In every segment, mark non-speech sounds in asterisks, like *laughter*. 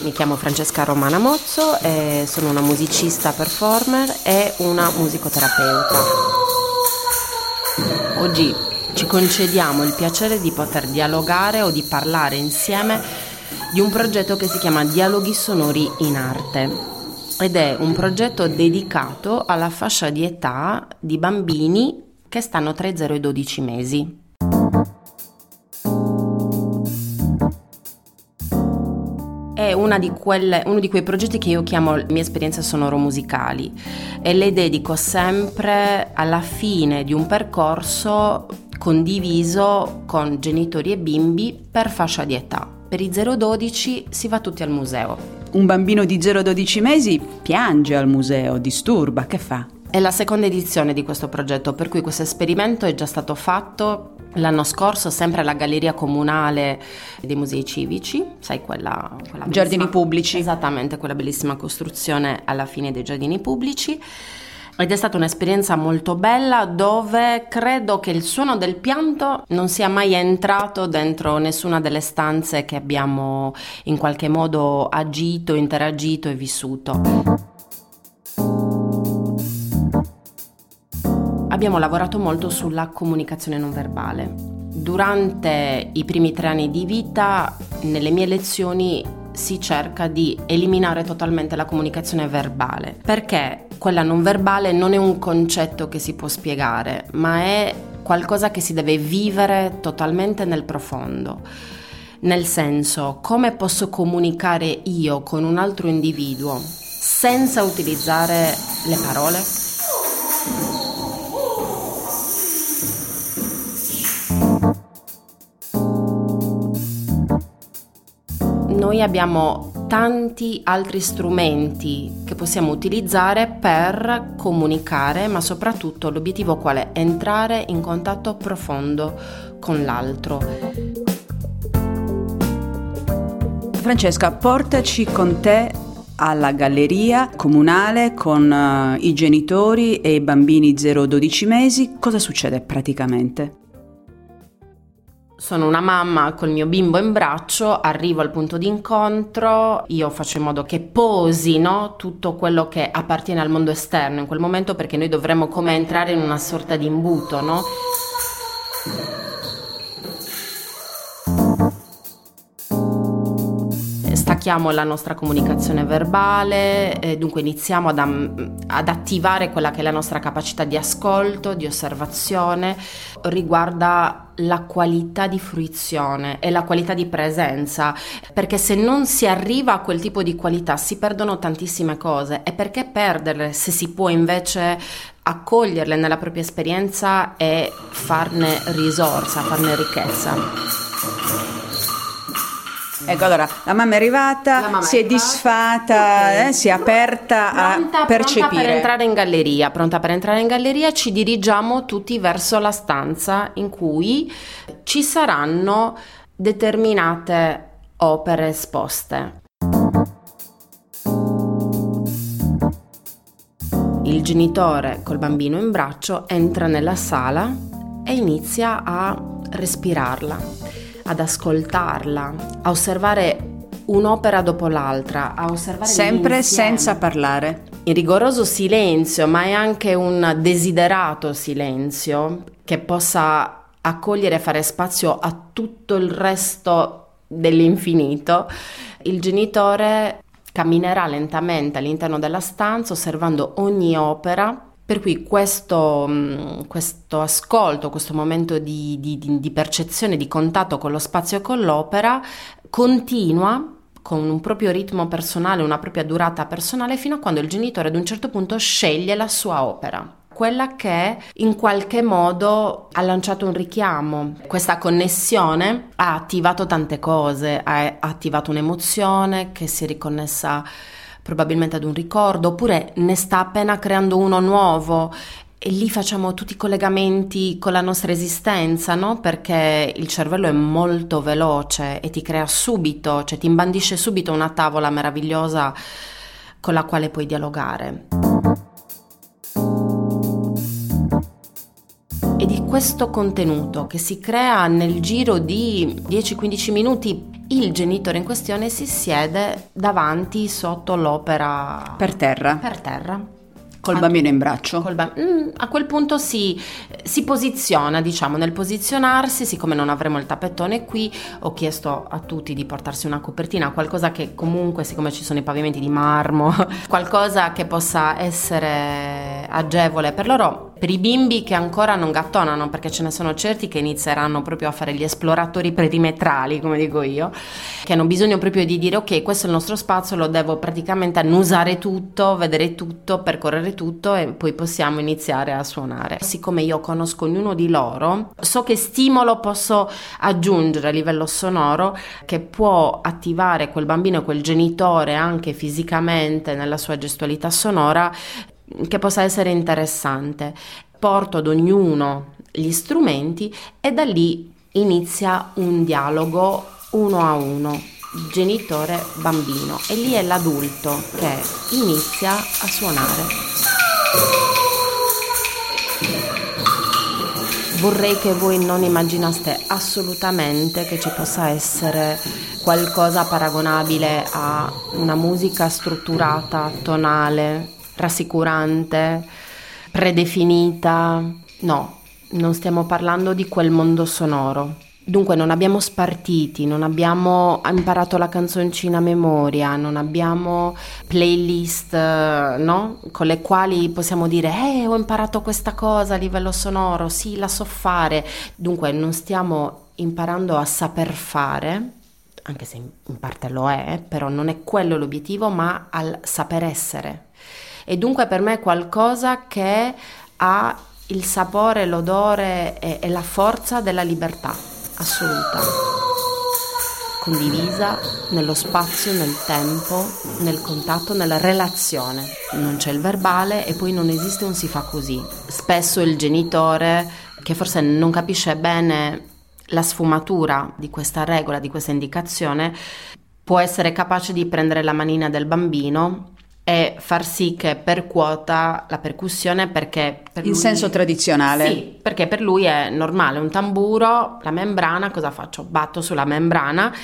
Mi chiamo Francesca Romana Mozzo, sono una musicista performer e una musicoterapeuta. Oggi ci concediamo il piacere di poter dialogare o di parlare insieme di un progetto che si chiama Dialoghi Sonori in Arte ed è un progetto dedicato alla fascia di età di bambini che stanno tra i 0 e i 12 mesi. È di quelle, uno di quei progetti che io chiamo mie esperienze sonoro-musicali e le dedico sempre alla fine di un percorso condiviso con genitori e bimbi per fascia di età. Per i 0-12 si va tutti al museo. Un bambino di 0-12 mesi piange al museo, disturba, che fa? È la seconda edizione di questo progetto, per cui questo esperimento è già stato fatto L'anno scorso, sempre alla Galleria Comunale dei Musei Civici, sai quella... quella giardini pubblici. Esattamente, quella bellissima costruzione alla fine dei giardini pubblici. Ed è stata un'esperienza molto bella dove credo che il suono del pianto non sia mai entrato dentro nessuna delle stanze che abbiamo in qualche modo agito, interagito e vissuto. Abbiamo lavorato molto sulla comunicazione non verbale. Durante i primi tre anni di vita, nelle mie lezioni si cerca di eliminare totalmente la comunicazione verbale, perché quella non verbale non è un concetto che si può spiegare, ma è qualcosa che si deve vivere totalmente nel profondo. Nel senso, come posso comunicare io con un altro individuo senza utilizzare le parole? Noi abbiamo tanti altri strumenti che possiamo utilizzare per comunicare, ma soprattutto l'obiettivo qual è? Entrare in contatto profondo con l'altro. Francesca, portaci con te alla galleria comunale con uh, i genitori e i bambini 0-12 mesi. Cosa succede praticamente? Sono una mamma col mio bimbo in braccio, arrivo al punto di incontro, io faccio in modo che posi no, tutto quello che appartiene al mondo esterno in quel momento perché noi dovremmo come entrare in una sorta di imbuto, no? Stacchiamo la nostra comunicazione verbale, eh, dunque iniziamo ad, ad, attivare quella che è la nostra capacità di ascolto, di osservazione, riguarda la qualità di fruizione e la qualità di presenza, perché se non si arriva a quel tipo di qualità si perdono tantissime cose e perché perderle se si può invece accoglierle nella propria esperienza e farne risorsa, farne ricchezza. Ecco, allora, la mamma è arrivata, mamma si è, è disfatta, okay. eh, si è aperta pronta, a percepire. Pronta per entrare in galleria, pronta per entrare in galleria, ci dirigiamo tutti verso la stanza in cui ci saranno determinate opere esposte. Il genitore col bambino in braccio entra nella sala e inizia a respirarla ad ascoltarla, a osservare un'opera dopo l'altra, a osservare sempre senza parlare. In rigoroso silenzio, ma è anche un desiderato silenzio che possa accogliere e fare spazio a tutto il resto dell'infinito. Il genitore camminerà lentamente all'interno della stanza osservando ogni opera per cui questo, mm, questo, ascolto, questo momento di, di, di percezione, di contatto con lo spazio e con l'opera continua con un proprio ritmo personale, una propria durata personale, fino a quando il genitore ad un certo punto sceglie la sua opera quella che in qualche modo ha lanciato un richiamo. Questa connessione ha attivato tante cose, ha attivato un'emozione che si è riconnessa probabilmente ad un ricordo, oppure ne sta appena creando uno nuovo e lì facciamo tutti i collegamenti con la nostra esistenza, no? Perché il cervello è molto veloce e ti crea subito, cioè ti imbandisce subito una tavola meravigliosa con la quale puoi dialogare. E di questo contenuto che si crea nel giro di 10-15 minuti il genitore in questione si siede davanti sotto l'opera per terra. Per terra. Col Anche bambino in braccio? Ba- mm, a quel punto si, si, posiziona, diciamo, nel posizionarsi, siccome non avremo il tappettone qui, ho chiesto a tutti di portarsi una copertina, qualcosa che comunque, siccome ci sono i pavimenti di marmo, *laughs* qualcosa che possa essere agevole per loro per i bimbi che ancora non gattonano, perché ce ne sono certi che inizieranno proprio a fare gli esploratori perimetrali, come dico io, che hanno bisogno proprio di dire ok, questo è il nostro spazio, lo devo praticamente annusare tutto, vedere tutto, percorrere tutto e poi possiamo iniziare a suonare. Siccome io conosco ognuno di loro, so che stimolo posso aggiungere a livello sonoro che può attivare quel bambino quel genitore anche fisicamente nella sua gestualità sonora che possa essere interessante. Porto ad ognuno gli strumenti e da lì inizia un dialogo uno a uno, genitore-bambino, e lì è l'adulto che inizia a suonare. Vorrei che voi non immaginaste assolutamente che ci possa essere qualcosa paragonabile a una musica strutturata, tonale, rassicurante, predefinita. No, non stiamo parlando di quel mondo sonoro. Dunque non abbiamo spartiti, non abbiamo imparato la canzoncina a memoria, non abbiamo playlist no? con le quali possiamo dire eh ho imparato questa cosa a livello sonoro, sì la so fare. Dunque non stiamo imparando a saper fare, anche se in parte lo è, però non è quello l'obiettivo, ma al saper essere e dunque per me è qualcosa che ha il sapore, l'odore e, e la forza della libertà assoluta, condivisa nello spazio, nel tempo, nel contatto, nella relazione. Non c'è il verbale e poi non esiste un si fa così. Spesso il genitore che forse non capisce bene la sfumatura di questa regola, di questa indicazione, può essere capace di prendere la manina del bambino e far sì che percuota la percussione perché... Per In lui, senso tradizionale? Sì, perché per lui è normale, un tamburo, la membrana, cosa faccio? Batto sulla membrana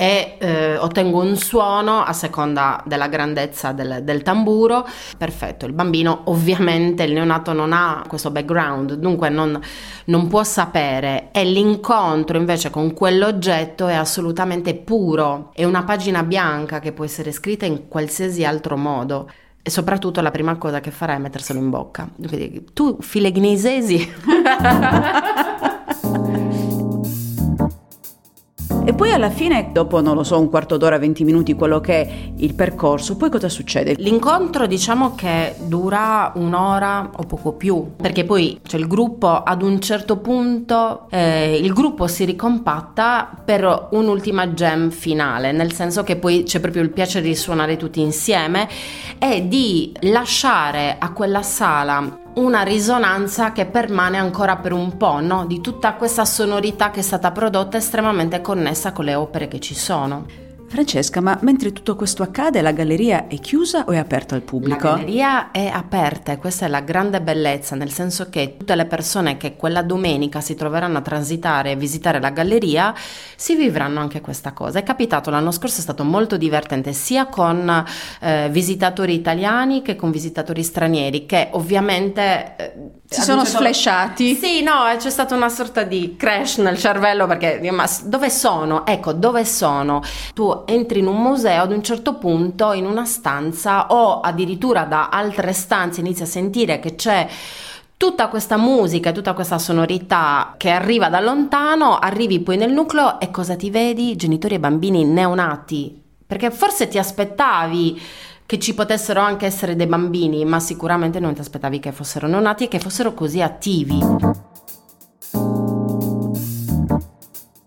e eh, ottengo un suono a seconda della grandezza del, del, tamburo. Perfetto, il bambino ovviamente, il neonato non ha questo background, dunque non, non può sapere e l'incontro invece con quell'oggetto è assolutamente puro, è una pagina bianca che può essere scritta in qualsiasi altro modo. E soprattutto la prima cosa che farà è metterselo in bocca. Tu, filegnisesi. *laughs* E poi alla fine, dopo non lo so, un quarto d'ora, 20 minuti, quello che è il percorso, poi cosa succede? L'incontro diciamo che dura un'ora o poco più, perché poi c'è il gruppo, ad un certo punto eh, il gruppo si ricompatta per un'ultima jam finale, nel senso che poi c'è proprio il piacere di suonare tutti insieme e di lasciare a quella sala una risonanza che permane ancora per un po', no? Di tutta questa sonorità che è stata prodotta estremamente connessa con le opere che ci sono. Francesca, ma mentre tutto questo accade, la galleria è chiusa o è aperta al pubblico? La galleria è aperta e questa è la grande bellezza, nel senso che tutte le persone che quella domenica si troveranno a transitare e visitare la galleria si vivranno anche questa cosa. È capitato l'anno scorso, è stato molto divertente sia con eh, visitatori italiani che con visitatori stranieri, che ovviamente... Eh, si sono certo... sflashati? Sì, no, c'è stata una sorta di crash nel cervello perché ma dove sono? Ecco, dove sono? Tu entri in un museo ad un certo punto in una stanza o addirittura da altre stanze inizi a sentire che c'è tutta questa musica, tutta questa sonorità che arriva da lontano, arrivi poi nel nucleo e cosa ti vedi? Genitori e bambini neonati. Perché forse ti aspettavi che ci potessero anche essere dei bambini, ma sicuramente non ti aspettavi che fossero neonati e che fossero così attivi.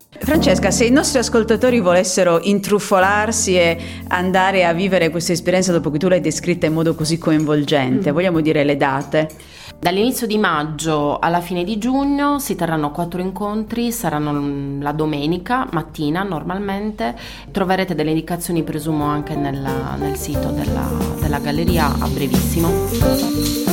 Francesca, se i nostri ascoltatori volessero intruffolarsi e andare a vivere questa esperienza dopo che tu l'hai descritta in modo così coinvolgente, mm. vogliamo dire le date? Dall'inizio di maggio alla fine di giugno si terranno quattro incontri, saranno la domenica mattina normalmente, troverete delle indicazioni presumo anche nella, nel sito della, della galleria a brevissimo.